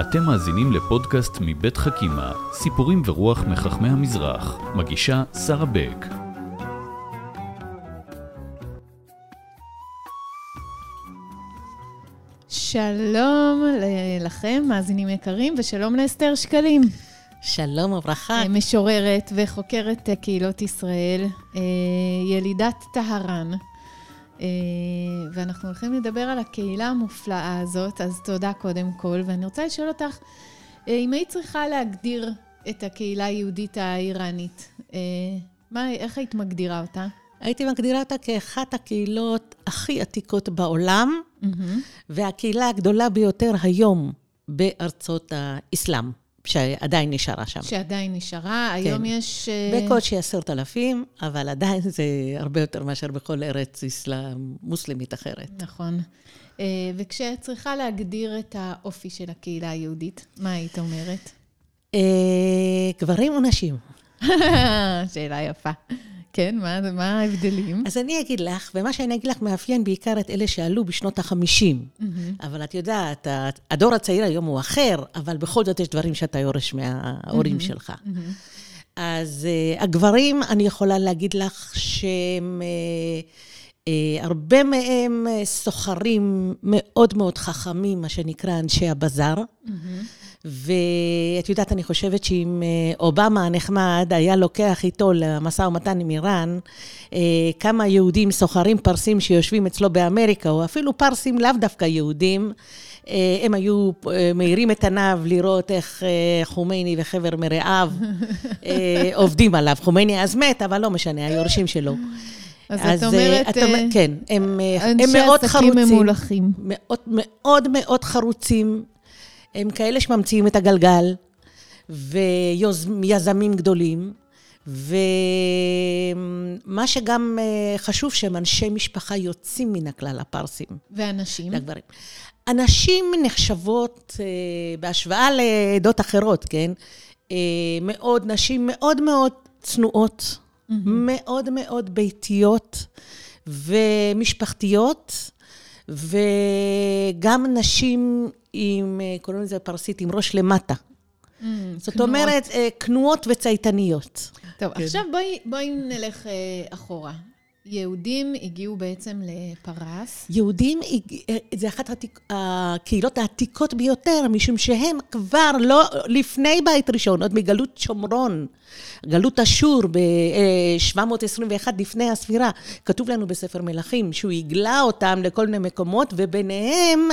אתם מאזינים לפודקאסט מבית חכימה, סיפורים ורוח מחכמי המזרח. מגישה שרה בק. שלום לכם, מאזינים יקרים, ושלום לאסתר שקלים, שלום וברכה. אה, משוררת וחוקרת אה, קהילות ישראל, אה, ילידת טהרן. אה, ואנחנו הולכים לדבר על הקהילה המופלאה הזאת, אז תודה קודם כל. ואני רוצה לשאול אותך, אה, אם היית צריכה להגדיר את הקהילה היהודית האיראנית, אה, מה, איך היית מגדירה אותה? הייתי מגדירה אותה כאחת הקהילות הכי עתיקות בעולם, והקהילה הגדולה ביותר היום בארצות האסלאם, שעדיין נשארה שם. שעדיין נשארה, היום יש... אה, בקושי עשרת אלפים, אבל עדיין זה הרבה יותר מאשר בכל ארץ אסלאם מוסלמית אחרת. נכון. אה, וכשאת צריכה להגדיר את האופי של הקהילה היהודית, מה היית אומרת? אה, גברים או נשים? שאלה יפה. כן, מה, מה ההבדלים? אז אני אגיד לך, ומה שאני אגיד לך מאפיין בעיקר את אלה שעלו בשנות ה-50. אבל את יודעת, הדור הצעיר היום הוא אחר, אבל בכל זאת יש דברים שאתה יורש מההורים שלך. אז uh, הגברים, אני יכולה להגיד לך שהם, uh, uh, הרבה מהם סוחרים מאוד מאוד חכמים, מה שנקרא אנשי הבזאר. ואת יודעת, אני חושבת שאם אה, אובמה הנחמד היה לוקח איתו למשא ומתן עם איראן, אה, כמה יהודים סוחרים פרסים שיושבים אצלו באמריקה, או אפילו פרסים לאו דווקא יהודים, אה, הם היו מאירים את עיניו לראות איך חומייני וחבר מרעיו עובדים עליו. חומייני אז מת, אבל לא משנה, היורשים שלו. אז, אז, את אומרת, את אומר- כן, הם, הם אנשי מאוד עסקים חרוצים. ממולחים. מאוד מאוד מאוד חרוצים. הם כאלה שממציאים את הגלגל, ויזמים גדולים. ומה שגם אה, חשוב, שהם אנשי משפחה יוצאים מן הכלל, הפרסים. ואנשים? לגברים. הנשים נחשבות, אה, בהשוואה לעדות אחרות, כן? אה, מאוד, נשים מאוד מאוד צנועות, מאוד מאוד ביתיות ומשפחתיות, וגם נשים עם, אה, קוראים לזה פרסית, עם ראש למטה. Mm, זאת כנועות. אומרת, אה, כנועות וצייתניות. טוב, עכשיו בואי, בואי נלך אה, אחורה. יהודים הגיעו בעצם לפרס. יהודים, הג- זה אחת העתיק- הקהילות העתיקות ביותר, משום שהם כבר לא, לפני בית ראשון, עוד מגלות שומרון, גלות אשור ב-721 לפני הספירה, כתוב לנו בספר מלכים שהוא הגלה אותם לכל מיני מקומות, וביניהם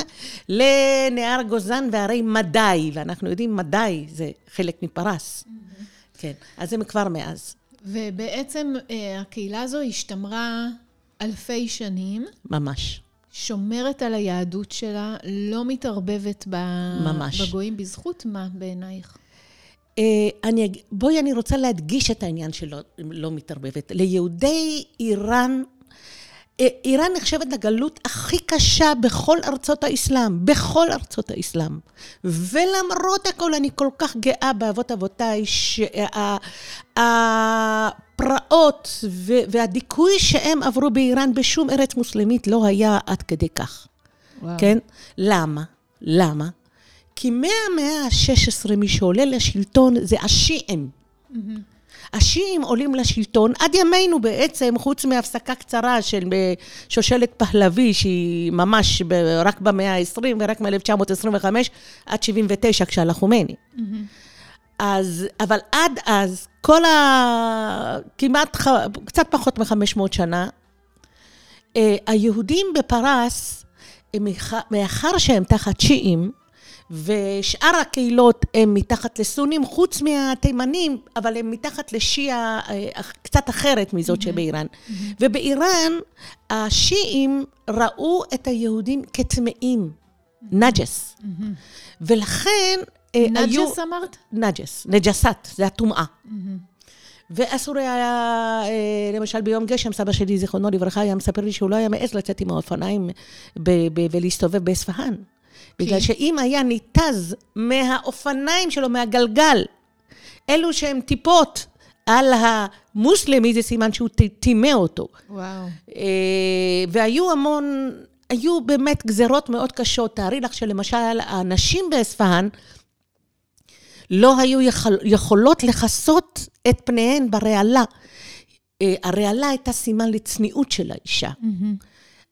לנהר גוזן והרי מדי, ואנחנו יודעים, מדי זה חלק מפרס. כן, אז הם כבר מאז, ובעצם אה, הקהילה הזו השתמרה אלפי שנים, ממש. שומרת על היהדות שלה, לא מתערבבת ב... ממש. בגויים, בזכות מה בעינייך? אה, אני, בואי, אני רוצה להדגיש את העניין שלא לא מתערבבת. ליהודי איראן, איראן נחשבת לגלות הכי קשה בכל ארצות האסלאם, בכל ארצות האסלאם. ולמרות הכל, אני כל כך גאה באבות אבותיי, שהפרעות והדיכוי שהם עברו באיראן בשום ארץ מוסלמית לא היה עד כדי כך. וואו. כן? למה? למה? כי מהמאה ה-16 מי שעולה לשלטון זה השיעים. השיעים עולים לשלטון עד ימינו בעצם, חוץ מהפסקה קצרה של אה, שושלת פהלוי, שהיא ממש ב- רק במאה ה-20 ורק מ-1925 עד 79 כשעלה חומייני. אז, אבל עד אז, כל ה... כמעט, ח... קצת פחות מ-500 שנה, אה, היהודים בפרס, מאחר שהם תחת שיעים, ושאר הקהילות הם מתחת לסונים, חוץ מהתימנים, אבל הם מתחת לשיעה אה, קצת אחרת מזאת שבאיראן. ובאיראן, השיעים ראו את היהודים כטמאים, نجس. ולכן אה, היו... نجس אמרת? نجس, نجاست, זה הטומאה. ואסור היה, אה, למשל ביום גשם, סבא שלי, זיכרונו לברכה, היה מספר לי שהוא לא היה מעז לצאת עם האופניים ולהסתובב באספהאן. בגלל שאם היה ניתז מהאופניים שלו, מהגלגל, אילושהן טיפות על המוסלמי, זה סימן שהוא טימא אותו. וואו. אה, והיו המון היו באמת גזרות מאוד קשות. תארי לך שלמשל, הנשים באספהאן לא היו יכול, יכולות לכסות את פניהן ברעלה. אה, הרעלה הייתה סימן לצניעות של האישה. Mm-hmm.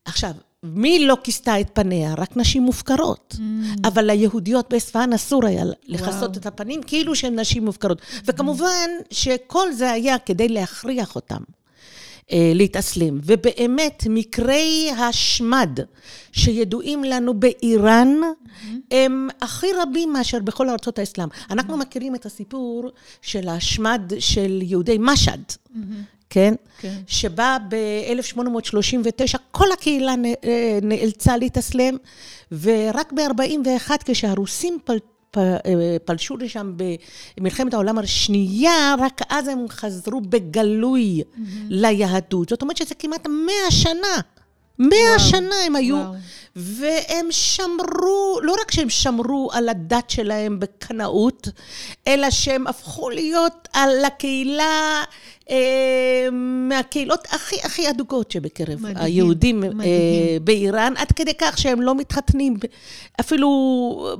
עכשיו, מי לא כיסתה את פניה? רק נשים מופקרות. Mm. אבל ליהודיות באספהאן אסור היה לכסות וואו. את הפנים, כאילו שהן נשים מופקרות. Mm. וכמובן שכל זה היה כדי להכריח אותם. אה, להתאסלם. ובאמת, מקרי השמד שידועים לנו באיראן, mm-hmm. הם הכי רבים מאשר בכל ארצות האסלאם. אנחנו מכירים את הסיפור של השמד של יהודי משד. Mm-hmm. כן? כן. שבה ב-1839 כל הקהילה אה, נאלצה להתאסלם, ורק ב-41, כשהרוסים פל, אה, פלשו לשם במלחמת העולם השנייה, רק אז הם חזרו בגלוי mm-hmm. ליהדות. זאת אומרת שזה כמעט מאה שנה. מאה שנה הם היו, וואו. והם שמרו, לא רק שהם שמרו על הדת שלהם בקנאות, אלא שהם הפכו להיות על הקהילה אה, מהקהילות הכי הכי אדוקות שבקרב מדהים, היהודים אה, מדהים. באיראן, עד כדי כך שהם לא מתחתנים, אפילו,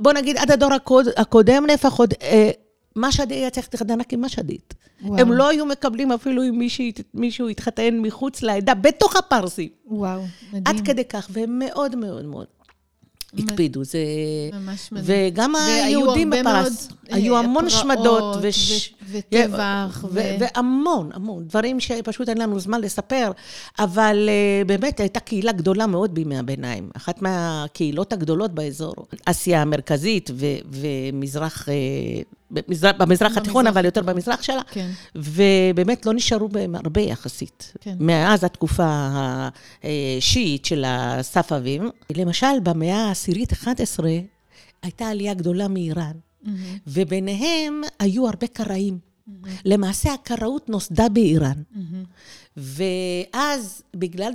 בוא נגיד, עד הדור הקוד, הקודם לפחות, אה, משהד היה צריך להתחתן רק עם משהדית. הם לא היו מקבלים אפילו אם מישהו, מישהו התחתן מחוץ לעדה, בתוך הפרסים. וואו, מדהים. עד כדי כך, והם מאוד מאוד מאוד הקפידו, זה... ממש מדהים. וגם היהודים בפרס, היו המון שמדות. וש... וטבח. ו... ו... והמון, המון. דברים שפשוט אין לנו זמן לספר, אבל uh, באמת הייתה קהילה גדולה מאוד בימי הביניים. אחת מהקהילות הגדולות באזור. אסיה המרכזית ו... ומזרח... Uh, במזרח, במזרח התיכון, אבל יותר במזרח שלה. כן. ובאמת לא נשארו בהם הרבה יחסית. כן. מאז התקופה השיעית של הספאבים. למשל, במאה העשירית, 11, הייתה עלייה גדולה מאיראן. Mm-hmm. וביניהם היו הרבה קראים. Mm-hmm. למעשה הקראות נוסדה באיראן. Mm-hmm. ואז, בגלל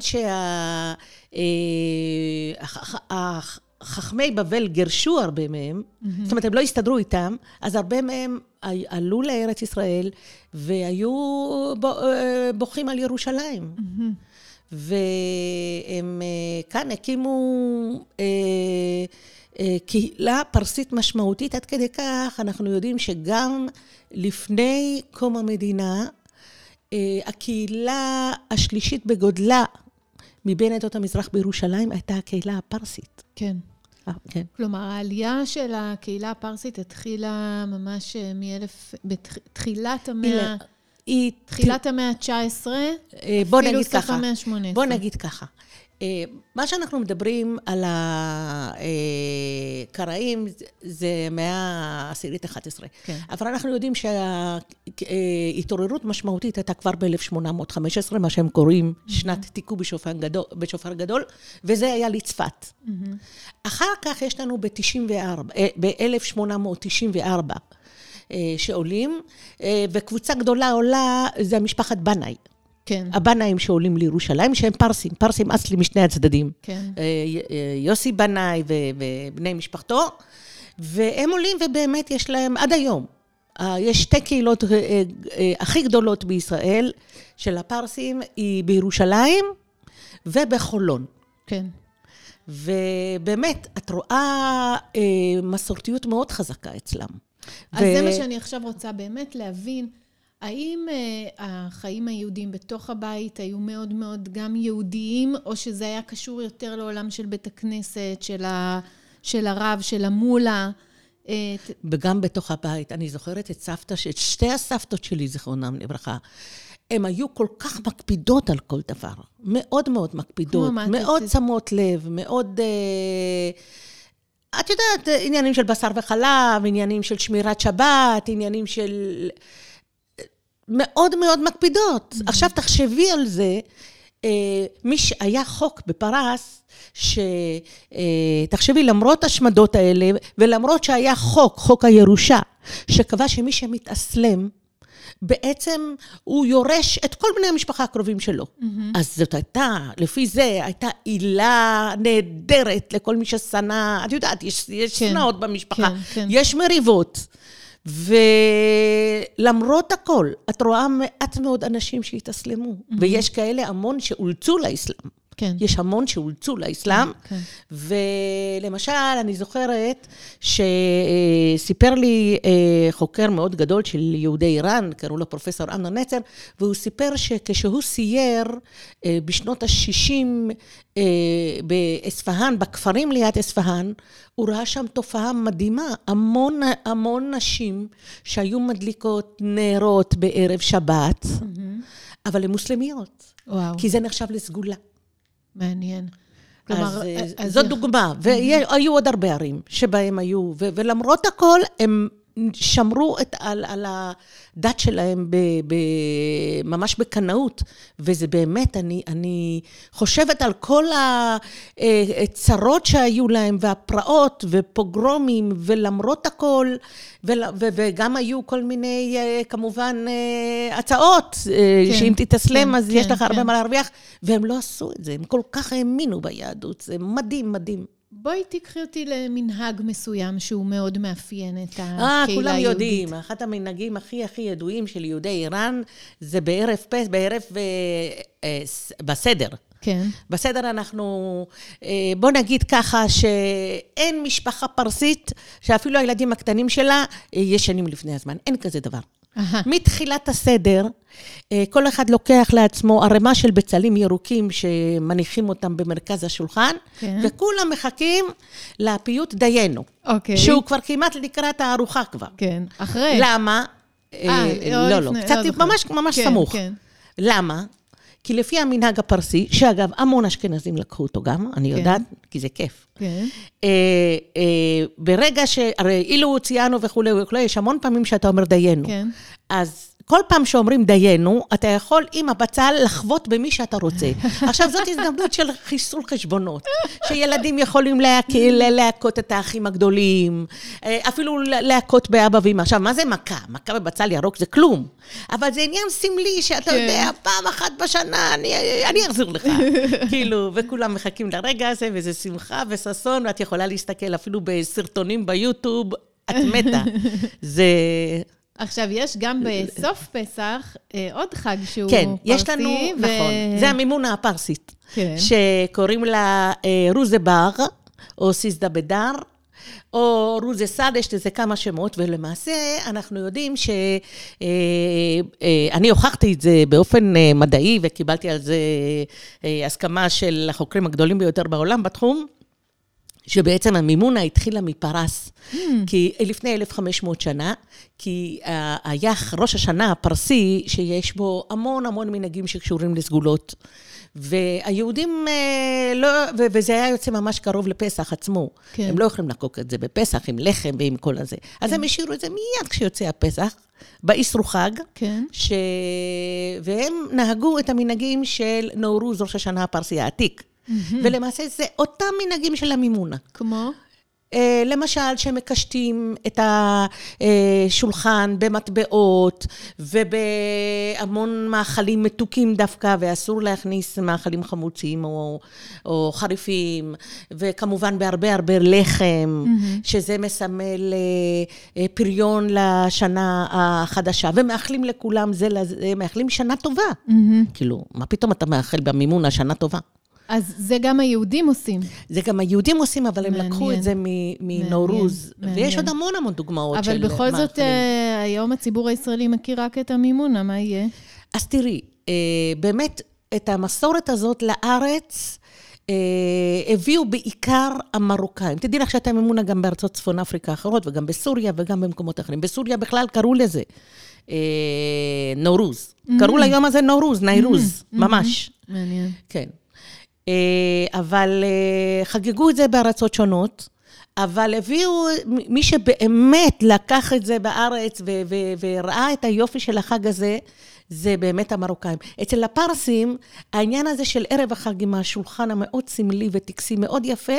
שהחכמי אה, בבל גירשו הרבה מהם, mm-hmm. זאת אומרת, הם לא הסתדרו איתם, אז הרבה מהם עלו לארץ ישראל והיו אה, בוכים על ירושלים. Mm-hmm. והם אה, כאן הקימו... אה, קהילה פרסית משמעותית, עד כדי כך אנחנו יודעים שגם לפני קום המדינה, אה, הקהילה השלישית בגודלה מבין עדות המזרח בירושלים הייתה הקהילה הפרסית. כן. אה, כן. כלומר, העלייה של הקהילה הפרסית התחילה ממש מאלף, בתחילת המאה... היא... תחילת המאה ה-19, אפילו סוף המאה ה-18. בוא נגיד ככה. אה, מה שאנחנו מדברים על הקראים זה מאה העשירית 11. כן. אבל אנחנו יודעים שההתעוררות משמעותית הייתה כבר ב-1815, מה שהם קוראים שנת תיקו בשופר גדול, בשופר גדול, וזה היה לצפת. אחר כך יש לנו ב-94, ב-1894. אה, שעולים, אה, וקבוצה גדולה עולה, זה משפחת בנאי. כן. הבנאים שעולים לירושלים, שהם פרסים, פרסים אסלי משני הצדדים. כן. אה, אה, יוסי בנאי ובני משפחתו, והם עולים ובאמת יש להם, עד היום, אה, יש שתי קהילות הכי גדולות בישראל של הפרסים, היא בירושלים ובחולון. כן. ובאמת, את רואה מסורתיות מאוד חזקה אצלם. אז ו... זה מה שאני עכשיו רוצה באמת להבין. האם uh, החיים היהודיים בתוך הבית היו מאוד מאוד גם יהודיים, או שזה היה קשור יותר לעולם של בית הכנסת, של, ה, של הרב, של המולה? Uh, וגם בתוך הבית. אני זוכרת את סבתא, את שתי הסבתות שלי, זיכרונם לברכה. הן היו כל כך מקפידות על כל דבר. מאוד מאוד מקפידות. מאוד שמות לב, מאוד... Uh, את יודעת, עניינים של בשר וחלב, עניינים של שמירת שבת, עניינים של... מאוד מאוד מקפידות. Mm-hmm. עכשיו תחשבי על זה, אה, מי שהיה חוק בפרס, שתחשבי, אה, למרות השמדות האלה, ולמרות שהיה חוק, חוק הירושה, שקבע שמי שמתאסלם, בעצם הוא יורש את כל בני המשפחה הקרובים שלו. Mm-hmm. אז זאת הייתה, לפי זה, הייתה עילה נהדרת לכל מי ששנא, את יודעת, יש, כן, שנאות במשפחה, כן, כן. יש מריבות. ולמרות הכל, את רואה מעט מאוד אנשים שהתאסלמו, mm-hmm. ויש כאלה המון שאולצו לאסלאם. כן. יש המון שאולצו לאסלאם. כן. ולמשל, אני זוכרת שסיפר לי אה, חוקר מאוד גדול של יהודי איראן, קראו לו פרופסור אמנון נצר, והוא סיפר שכשהוא סייר אה, בשנות ה-60 אה, באספהאן, בכפרים ליד אספהאן, הוא ראה שם תופעה מדהימה. המון, המון נשים שהיו מדליקות נרות בערב שבת, אבל הן מוסלמיות. וואו, כי זה נחשב לסגולה. מעניין. אז, כלומר, אה, אז זאת יכול- דוגמה, והיו עוד הרבה ערים שבהם היו, ו- ולמרות הכל, הם שמרו את, על, על הדת שלהם ב, ב, ממש בקנאות, וזה באמת, אני, אני חושבת על כל הצרות שהיו להם, והפרעות, ופוגרומים, ולמרות הכל, ול, ו, וגם היו כל מיני, אה, כמובן, אה, הצעות, אה, כן, שאם תתאסלם, כן, אז יש כן, לך הרבה כן. מה להרוויח, והם לא עשו את זה, הם כל כך האמינו ביהדות, זה מדהים, מדהים. בואי תיקחי אותי למנהג מסוים שהוא מאוד מאפיין את הקהילה אה, היהודית. כולם יודעים. אחד המנהגים הכי הכי ידועים של יהודי איראן, זה בערב פס, בערב אה, אה, בסדר. כן. בסדר אנחנו, אה, בוא נגיד ככה, שאין משפחה פרסית שאפילו הילדים הקטנים שלה אה, ישנים לפני הזמן. אין כזה דבר. אהה. מתחילת הסדר, אה, כל אחד לוקח לעצמו ערימה של בצלים ירוקים שמניחים אותם במרכז השולחן, כן. וכולם מחכים לפיוט דיינו. אוקיי. שהוא כבר כמעט לקראת הארוחה כבר. כן. אחרי. למה? אה, אה, לא, לא, לפני, קצת לא. ממש ממש כן, סמוך. כן. למה? כי לפי המנהג הפרסי, שאגב, המון אשכנזים לקחו אותו גם, אני כן. יודעת, כי זה כיף. כן. אה, אה, ברגע ש... הרי אילו ציינו וכולי וכולי, יש המון פעמים שאתה אומר דיינו. כן. אז כל פעם שאומרים דיינו, אתה יכול עם הבצל לחבוט במי שאתה רוצה. עכשיו, זאת הזדמנות של חיסול חשבונות, שילדים יכולים להכ- להכות את האחים הגדולים, אה, אפילו לה- להכות באבא ואמא. עכשיו, מה זה מכה? מכה בבצל ירוק זה כלום. אבל זה עניין סמלי, שאתה כן. יודע, פעם אחת בשנה אני, אני אחזיר לך. כאילו, וכולם מחכים לרגע הזה, וזה שמחה וששון, ואת יכולה להסתכל אפילו בסרטונים ביוטיוב, את מתה. זה... עכשיו, יש גם בסוף פסח אה, עוד חג שהוא כן, פרסי. יש לנו, ו- נכון, זה המימונה הפרסית, כן. שקוראים לה אה, רוזה בר, או סיסדה בדר, או רוזה סד, יש לזה כמה שמות, ולמעשה אנחנו יודעים ש... אה, אני הוכחתי את זה באופן מדעי, וקיבלתי על זה הסכמה של החוקרים הגדולים ביותר בעולם בתחום. שבעצם המימונה התחילה מפרס, Hmm. כי לפני 1,500 שנה, כי אה, היה ראש השנה הפרסי, שיש בו המון המון מנהגים שקשורים לסגולות. והיהודים, אה, לא, וזה היה יוצא ממש קרוב לפסח עצמו. כן. הם לא יכולים לחגוג את זה בפסח עם לחם ועם כל הזה. אז הם השאירו את זה מיד כשיוצא הפסח, באסרו חג, כן. ש... והם נהגו את המנהגים של נורוז, ראש השנה הפרסי העתיק. ולמעשה זה אותם מנהגים של המימונה. כמו? אה, למשל, שמקשטים את השולחן במטבעות ובהמון מאכלים מתוקים דווקא, ואסור להכניס מאכלים חמוצים או, או חריפים, וכמובן בהרבה הרבה לחם, שזה מסמל אה, פריון לשנה החדשה, ומאחלים לכולם זה לזה, מאחלים שנה טובה. כאילו, מה פתאום אתה מאחל במימונה שנה טובה? אז זה גם היהודים עושים. זה גם היהודים עושים, אבל הם לקחו מעניין. את זה מנורוז. מעניין. ויש עוד המון המון דוגמאות של אבל בכל זאת. אה, היום הציבור הישראלי מכיר רק את המימונה, מה יהיה? אז תראי, אה, באמת, את המסורת הזאת לארץ אה, הביאו בעיקר המרוקאים. תדעי לך שהייתה ממונה גם בארצות צפון אפריקה האחרות, וגם בסוריה וגם במקומות אחרים. בסוריה בכלל קראו לזה אה, נורוז. קראו ליום הזה נורוז, ניירוז, ממש. מעניין. כן. אה, אבל אה, חגגו את זה בארצות שונות, אבל הביאו, מי שבאמת לקח את זה בארץ ו- ו- וראה את היופי של החג הזה, זה באמת המרוקאים. אצל הפרסים, העניין הזה של ערב החג עם השולחן המאוד סמלי וטקסי מאוד יפה,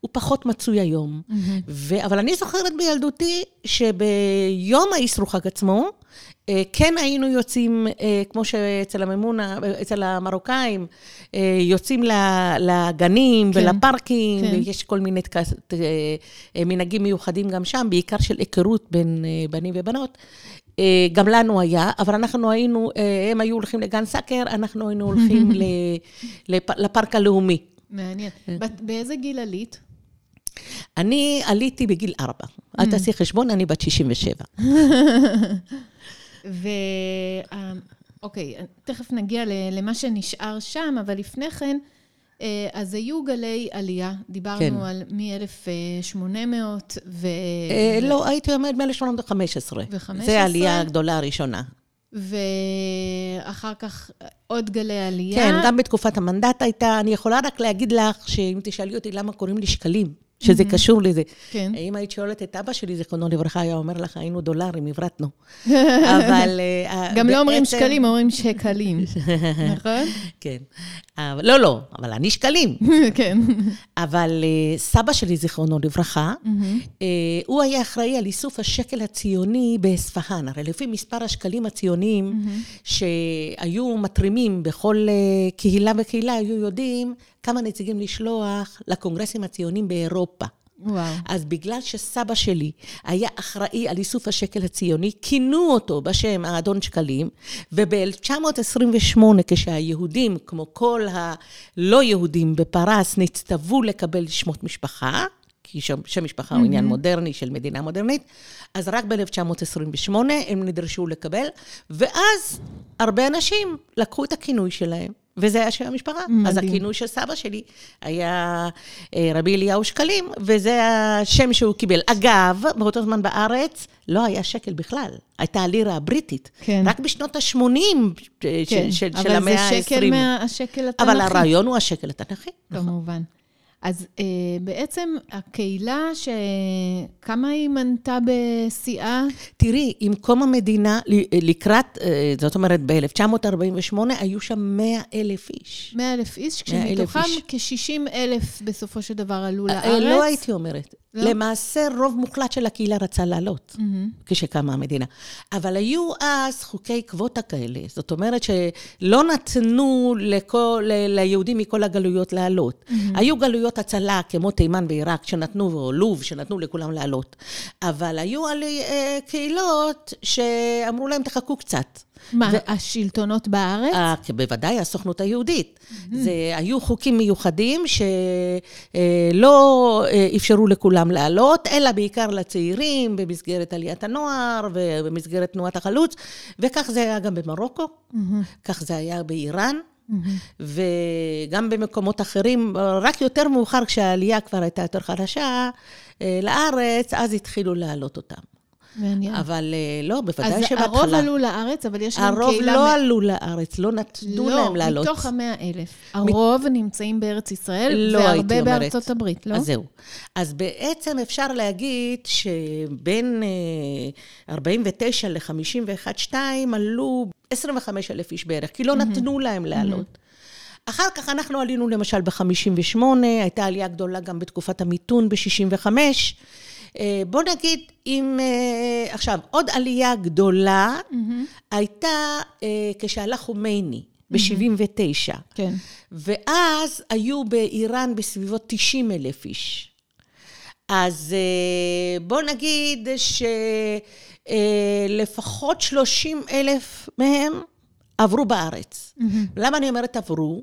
הוא פחות מצוי היום. ו- אבל אני זוכרת בילדותי שביום האסרו חג עצמו, כן היינו יוצאים, אה, כמו שאצל הממונה, אה, אצל המרוקאים, אה, יוצאים לגנים כן, ולפארקים, כן. ויש כל מיני אה, מנהגים מיוחדים גם שם, בעיקר של היכרות בין אה, בנים ובנות. אה, גם לנו היה, אבל אנחנו היינו, אה, הם היו הולכים לגן סאקר, אנחנו היינו הולכים לפארק הלאומי. מעניין. בת- באיזה גיל עלית? אני עליתי בגיל ארבע. אל תעשי חשבון, אני בת 67. ו... אוקיי, תכף נגיע למה שנשאר שם, אבל לפני כן, אה, אז היו גלי עלייה. דיברנו כן. על מ-1800 ו... אה, לא, הייתי אומרת מ-1815. ו-15? זה העלייה הגדולה הראשונה. ואחר כך עוד גלי עלייה. כן, גם בתקופת המנדט הייתה, אני יכולה רק להגיד לך, שאם תשאלי אותי למה קוראים לי שקלים, שזה קשור לזה. כן. אם היית שואלת את אבא שלי, זיכרונו לברכה, היה אומר לך, היינו דולרים, הברטנו. אבל... אה, גם לא אומרים שקלים, אומרים שקלים, נכון? כן. אבל- לא, לא, אבל אני שקלים. כן. אבל אה, סבא שלי, זיכרונו לברכה, אה, הוא היה אחראי על איסוף השקל הציוני באספהאן. הרי לפי מספר השקלים הציוניים שהיו מתרימים בכל אה, קהילה וקהילה, היו יודעים כמה נציגים לשלוח לקונגרסים הציוניים באירופה. וואו. אז בגלל שסבא שלי היה אחראי על איסוף השקל הציוני, כינו אותו בשם האדון שקלים, וב-1928, כשהיהודים, כמו כל הלא יהודים בפרס, נצטוו לקבל שמות משפחה, כי שם, שם משפחה הוא עניין מודרני של מדינה מודרנית, אז רק ב-1928 הם נדרשו לקבל, ואז הרבה אנשים לקחו את הכינוי שלהם. וזה היה שם המשפחה. מדהים. אז הכינוי של סבא שלי היה אה, רבי אליהו שקלים, וזה השם שהוא קיבל. אגב, באותו זמן בארץ לא היה שקל בכלל, הייתה הלירה הבריטית. כן. רק בשנות ה-80 כן, של, של, של אבל המאה זה ה-20. שקל מהשקל התנ"כי. אבל הרעיון הוא השקל התנ"כי. כמובן. אז אה, בעצם הקהילה, שכמה היא מנתה בשיאה? תראי, עם קום המדינה, ל- לקראת, אה, זאת אומרת, ב-1948, היו שם 100 אלף איש. 100 אלף איש, 100,000 כשמתוכם איש. כ-60 אלף בסופו של דבר עלו אה, לארץ. לא הייתי אומרת. לא? למעשה, רוב מוחלט של הקהילה רצה לעלות, כשקמה המדינה. אבל היו אז חוקי קווטה כאלה. זאת אומרת שלא נתנו לכל, ל- ליהודים מכל הגלויות לעלות. היו גלויות הצלה, כמו תימן ועיראק, שנתנו, או לוב, שנתנו לכולם לעלות. אבל היו עלי, אה, קהילות שאמרו להם, תחכו קצת. מה, השלטונות בארץ? אה, כן, בוודאי, הסוכנות היהודית. זה, היו חוקים מיוחדים שלא אפשרו לכולם לעלות, אלא בעיקר לצעירים, במסגרת עליית הנוער ובמסגרת תנועת החלוץ, וכך זה היה גם במרוקו, כך זה היה באיראן. וגם במקומות אחרים, רק יותר מאוחר, כשהעלייה כבר הייתה יותר חדשה אה, לארץ, אז התחילו להעלות אותם. מעניין. אבל אה, לא, בוודאי אז שבהתחלה. הרוב עלו לארץ, אבל יש להם הרוב קהילה... לא מ- עלו לארץ, לא נתנו להם לעלות. לא, מתוך המאה אלף. הרוב נמצאים בארץ ישראל, לא והרבה. בארצות הברית, לא? אז זהו. אז בעצם אפשר להגיד שבין אה, 49 ל-51-2 עלו 25 אלף איש בערך, כי לא נתנו להם לעלות. אחר כך אנחנו עלינו למשל ב-58, הייתה עלייה גדולה גם בתקופת המיתון ב-65. אה, בוא נגיד, אם... אה, עכשיו, עוד עלייה גדולה הייתה אה, כשעלה חומייני ב-79. כן. ואז היו באיראן בסביבות 90 אלף איש. אז בוא נגיד שלפחות 30 אלף מהם עברו בארץ. למה אני אומרת עברו?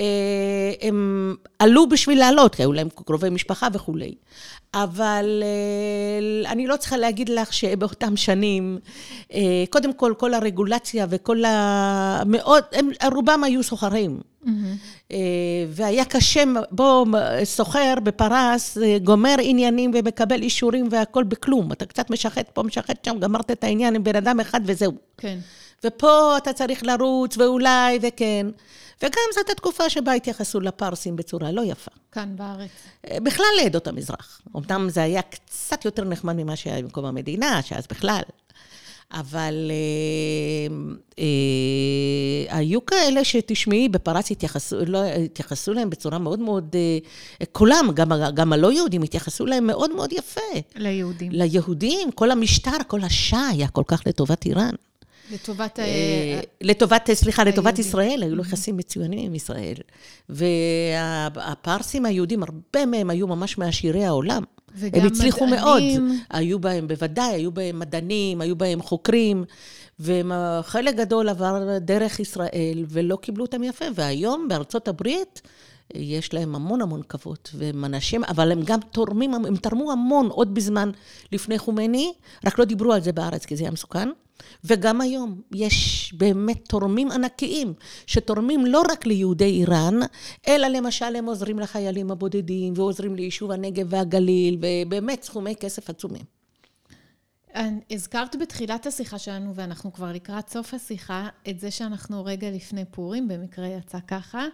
אה, הם עלו בשביל לעלות, כי היו להם קרובי משפחה וכולי. אבל אה, אני לא צריכה להגיד לך שבאותם שנים, אה, קודם כל, כל הרגולציה וכל ה... מאוד, הם, רובם היו סוחרים. אה, והיה קשה, בוא, סוחר בפרס, גומר עניינים ומקבל אישורים והכל בכלום. אתה קצת משחט פה, משחט שם, גמרת את העניין עם בן אדם אחד וזהו. כן. ופה אתה צריך לרוץ, ואולי, וכן. וגם זאת התקופה שבה התייחסו לפרסים בצורה לא יפה. כאן בארץ. אה, בכלל לעדות המזרח. אמנם זה היה קצת יותר נחמד ממה שהיה במקום המדינה, שאז בכלל. אבל אה, אה, היו כאלה שתשמעי, בפרס התייחסו, לא, התייחסו להם בצורה מאוד מאוד, אה, כולם, גם, גם הלא יהודים, התייחסו להם מאוד מאוד יפה. ליהודים. ליהודים, כל המשטר, כל השעה היה כל כך לטובת איראן. לטובת ה... אה, לטובת, סליחה, לטובת. ישראל, היו לו יחסים מצוינים עם ישראל. והפרסים היהודים, הרבה מהם היו ממש מעשירי העולם. וגם הם הצליחו מאוד. מדענים. היו בהם, בוודאי, היו בהם מדענים, היו בהם חוקרים, וחלק גדול עבר דרך ישראל, ולא קיבלו אותם יפה. והיום בארצות הברית, יש להם המון המון כבוד, והם אנשים, אבל הם גם תורמים, הם תרמו המון עוד בזמן לפני חומייני, רק לא דיברו על זה בארץ, כי זה היה מסוכן. וגם היום יש באמת תורמים ענקיים, שתורמים לא רק ליהודי איראן, אלא למשל הם עוזרים לחיילים הבודדים, ועוזרים ליישוב הנגב והגליל, ובאמת סכומי כסף עצומים. הזכרת בתחילת השיחה שלנו, ואנחנו כבר לקראת סוף השיחה, את זה שאנחנו רגע לפני פורים, במקרה יצא ככה,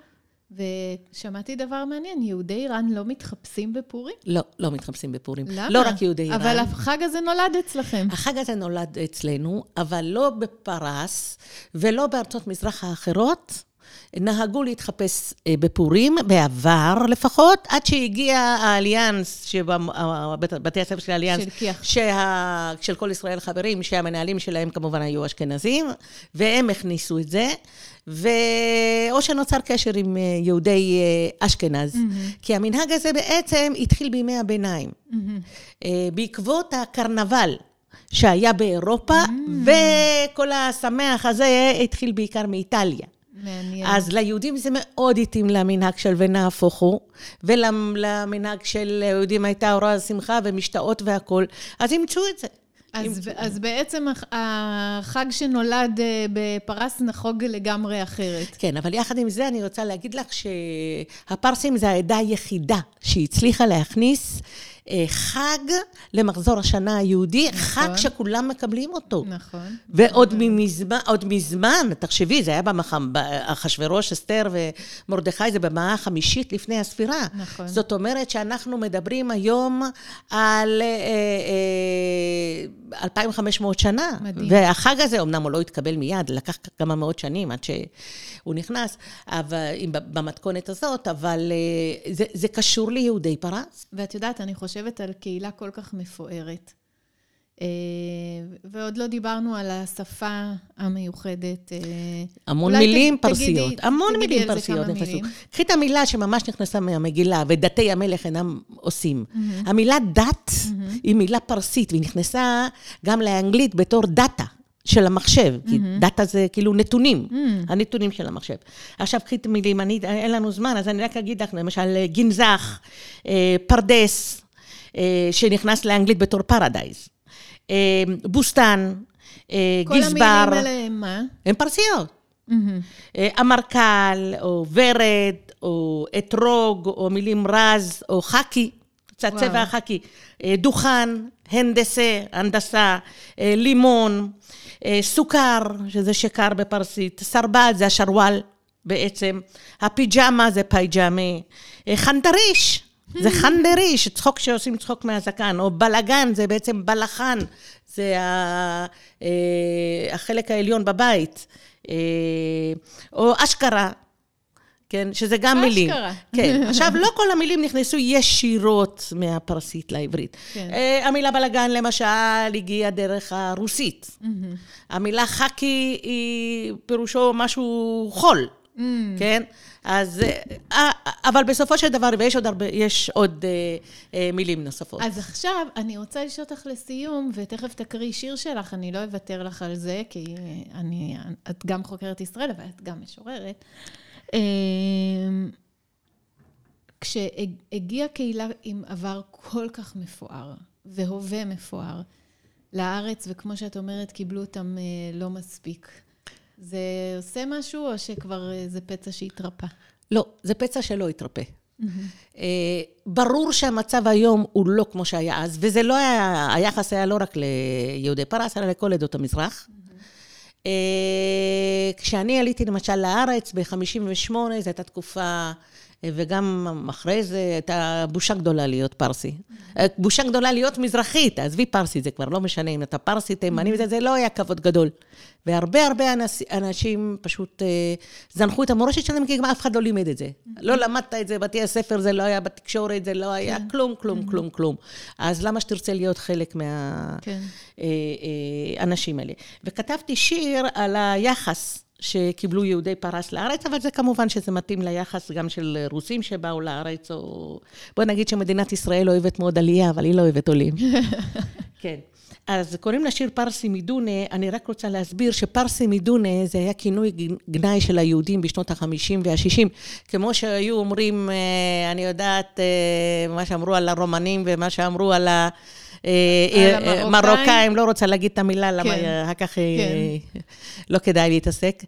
ושמעתי דבר מעניין, יהודי איראן לא מתחפשים בפורים? לא, לא מתחפשים בפורים. למה? לא רק יהודי איראן. אבל החג הזה נולד אצלכם. החג הזה נולד אצלנו, אבל לא בפרס ולא בארצות מזרח האחרות. נהגו להתחפש אה, בפורים, בעבר לפחות, עד שהגיע האליאנס, בתי הספר של האליאנס, של כי"ח. שה... של כל ישראל חברים, שהמנהלים שלהם כמובן היו אשכנזים, והם הכניסו את זה. ו... או שנוצר קשר עם אה, יהודי אה, אשכנז. Mm-hmm. כי המנהג הזה בעצם התחיל בימי הביניים. Mm-hmm. בעקבות הקרנבל. שהיה באירופה, mm-hmm. וכל השמח הזה התחיל בעיקר מאיטליה. מעניין. אז ליהודים זה מאוד התאים למנהג של ונהפוך הוא, ולמנהג של יהודים הייתה אורה שמחה ומשתאות והכול, אז אימצו את זה. אז, אז בעצם הח- החג שנולד אה, בפרס נחוג לגמרי אחרת. כן, אבל יחד עם זה אני רוצה להגיד לך שהפרסים זה העדה היחידה שהצליחה להכניס חג למחזור השנה היהודי, נכון. חג שכולם מקבלים אותו. נכון. ועוד מזמן, עוד מזמן, תחשבי, זה היה במחם, אחשוורוש, אסתר ומרדכי, זה במאה החמישית לפני הספירה. נכון. זאת אומרת שאנחנו מדברים היום על אה, אה, 2,500 שנה. מדהים. והחג הזה, אמנם הוא לא התקבל מיד, לקח כמה מאות שנים עד שהוא נכנס, אבל, במתכונת הזאת, אבל אה, זה, זה קשור ליהודי פרס. ואת יודעת, אני חושבת על קהילה כל כך מפוארת. אה, ועוד לא דיברנו על השפה המיוחדת. אה, המון מילים ת- פרסיות, תגידי- המון תגידי מילים פרסיות נכנסו. קחי את המילה שממש נכנסה מהמגילה, ודתי המלך אינם עושים. המילה דת היא מילה פרסית, והיא נכנסה גם לאנגלית בתור דאטה. של המחשב, כי דאטה זה כאילו נתונים, הנתונים של המחשב. עכשיו קחי את המילים, אני, אין לנו זמן, אז אני רק אגיד לך, למשל, גנזך, אה, פרדס, שנכנס לאנגלית בתור paradise, אה, בוסטן, אה, כל גזבר. המילים האלה הם מה? הן פרסיות. אה, אמרקל, או ורד, או אתרוג, או מילים רז, או חאקי, קצת. צבע החאקי. אה, דוכן, הנדסה, הנדסה, אה, לימון, אה, סוכר, שזה שקר בפרסית, סרבל זה השרוואל בעצם, הפיג'מה זה פייג'מה, אה, חנדריש. זה חנדריש, צחוק שעושים צחוק מהזקן, או בלגן, זה בעצם בלחן, זה אה, החלק העליון בבית. אה, או אשכרה, כן, שזה גם מילים. אשכרה. כן. עכשיו, לא כל המילים נכנסו ישירות מהפרסית לעברית. כן. אה, המילה בלגן, למשל, הגיעה דרך הרוסית. המילה חכי היא פירושו משהו חול, כן? אז, אה, אבל בסופו של דבר, ויש עוד הרבה, יש עוד אה, אה, מילים נוספות. אז עכשיו, אני רוצה לשאול אותך לסיום, ותכף תקריא שיר שלך, אני לא אוותר לך על זה, כי אני, את גם חוקרת ישראל, אבל את גם משוררת. כשהגיעה קהילה עם עבר כל כך מפואר, והווה מפואר, לארץ, וכמו שאת אומרת, קיבלו אותם אה, לא מספיק. זה עושה משהו, או שכבר אה, זה פצע שהתרפא? לא, זה פצע שלא התרפא. אה, ברור שהמצב היום הוא לא כמו שהיה אז, וזה לא היה, היחס היה לא רק ליהודי פרס, אלא לכל עדות המזרח. אה, כשאני עליתי למשל לארץ ב-58, זו הייתה תקופה וגם אחרי זה הייתה בושה גדולה להיות פרסי. בושה גדולה להיות מזרחית, עזבי פרסי, זה כבר לא משנה אם אתה פרסי, תימני וזה, זה לא היה כבוד גדול. והרבה הרבה אנשים פשוט אה, זנחו את המורשת שלהם, כי גם אף אחד לא לימד את זה. לא למדת את זה בבתי הספר, זה לא היה בתקשורת, זה לא היה כן. כלום, כלום, כלום, כלום. אז למה שתרצה להיות חלק מהאנשים כן. אה, אה, האלה? וכתבתי שיר על היחס. שקיבלו יהודי פרס לארץ, אבל זה כמובן שזה מתאים ליחס גם של רוסים שבאו לארץ, או... בוא נגיד שמדינת ישראל אוהבת מאוד עלייה, אבל היא לא אוהבת עולים. כן. אז קוראים לשיר פרסי מדונה, אני רק רוצה להסביר שפרסי מדונה זה היה כינוי גנאי של היהודים בשנות ה-50 וה-60. כמו שהיו אומרים, אה, אני יודעת, אה, מה שאמרו על הרומנים ומה שאמרו על ה... אה, אה, מרוקאים, לא רוצה להגיד את המילה, למה כן. אחר כך אה, כן. לא כדאי להתעסק.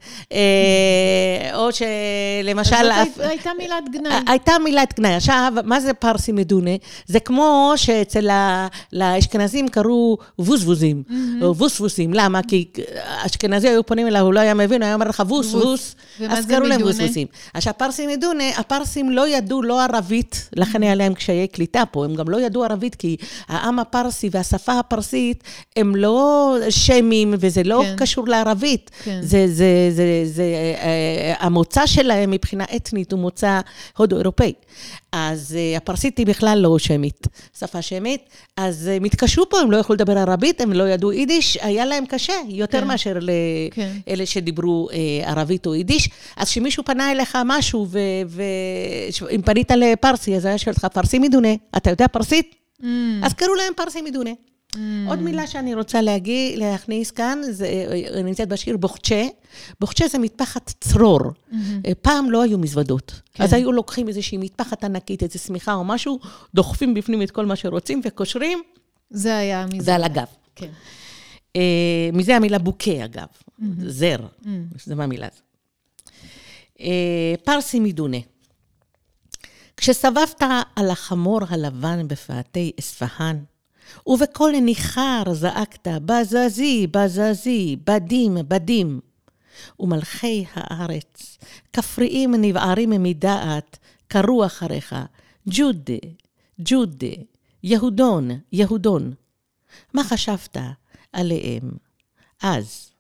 או שלמשל... הייתה מילת גנאי. הייתה מילת גנאי. עכשיו, מה זה פרסי מדונה? זה כמו שאצל האשכנזים קראו ווסווזים, או ווסווסים. למה? כי אשכנזי היו פונים אליו, הוא לא היה מבין, הוא היה אומר לך ווס, ווס, אז קראו להם ווסווזים. עכשיו, פרסי מדונה, הפרסים לא ידעו לא ערבית, לכן היה להם קשיי קליטה פה, הם גם לא ידעו ערבית, כי העם הפרסי... הפרסי והשפה הפרסית הם לא שמים, וזה לא כן. קשור לערבית. כן. זה, זה, זה, זה, אה, המוצא שלהם מבחינה אתנית הוא מוצא הודו-אירופאי. אז אה, הפרסית היא בכלל לא שמית, שפה שמית. אז הם התקשו פה, הם לא יכלו לדבר ערבית, הם לא ידעו יידיש, היה להם קשה, יותר כן. מאשר לאלה כן. שדיברו אה, ערבית או יידיש. אז כשמישהו פנה אליך משהו, ואם פנית לפרסי, אז היה שואל אותך, פרסי מדונה, אתה יודע פרסית? Mm. אז קראו להם פרסי מדונה. Mm. עוד מילה שאני רוצה להגיד, להכניס כאן, זה אה, נמצאת בשיר בוחצ'ה. בוחצ'ה זה מטפחת צרור. Mm-hmm. אה, פעם לא היו מזוודות. כן. אז היו לוקחים איזושהי מטפחת ענקית, איזו שמיכה או משהו, דוחפים בפנים את כל מה שרוצים וקושרים. זה היה מזוודה. זה על הגב. כן. Uh, מזה המילה בוקה, אגב. Mm-hmm. זר. Mm-hmm. זה מה המילה הזאת. Uh, פרסי מדונה. כשסבבת על החמור הלבן בפאתי אספהאן, ובקול ניחר זעקת, בזזי, בזזי, בדים, בדים. ומלכי הארץ, כפריים נבערים מדעת, קראו אחריך, ג'ודה, ג'ודה, יהודון, יהודון. מה חשבת עליהם אז?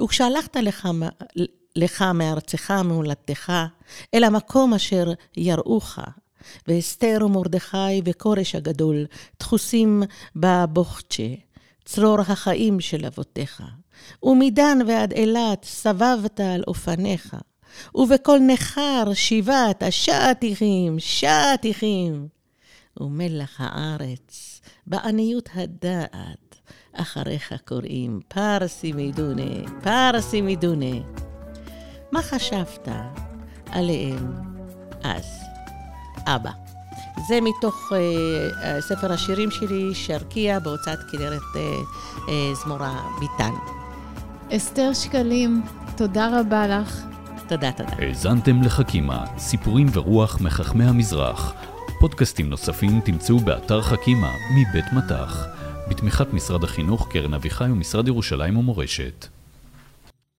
וכשהלכת לך לך מארצך ומולדתך, אל המקום אשר יראוך. ואסתר ומרדכי וכורש הגדול, דחוסים בבוכצ'ה, צרור החיים של אבותיך. ומדן ועד אילת סבבת על אופניך, ובכל נכר שיבת השעתיכים, שעתיכים. ומלח הארץ, בעניות הדעת, אחריך קוראים פרסי מדונה, פרסי מדונה. מה חשבת עליהם אז, אבא? זה מתוך uh, ספר השירים שלי, שרקיע, בהוצאת כנרת uh, uh, זמורה ביטן. אסתר שקלים, תודה רבה לך. תודה, תודה. האזנתם לחכימה, סיפורים ורוח מחכמי המזרח. פודקאסטים נוספים תמצאו באתר חכימה מבית מטח, בתמיכת משרד החינוך, קרן אביחי ומשרד ירושלים ומורשת.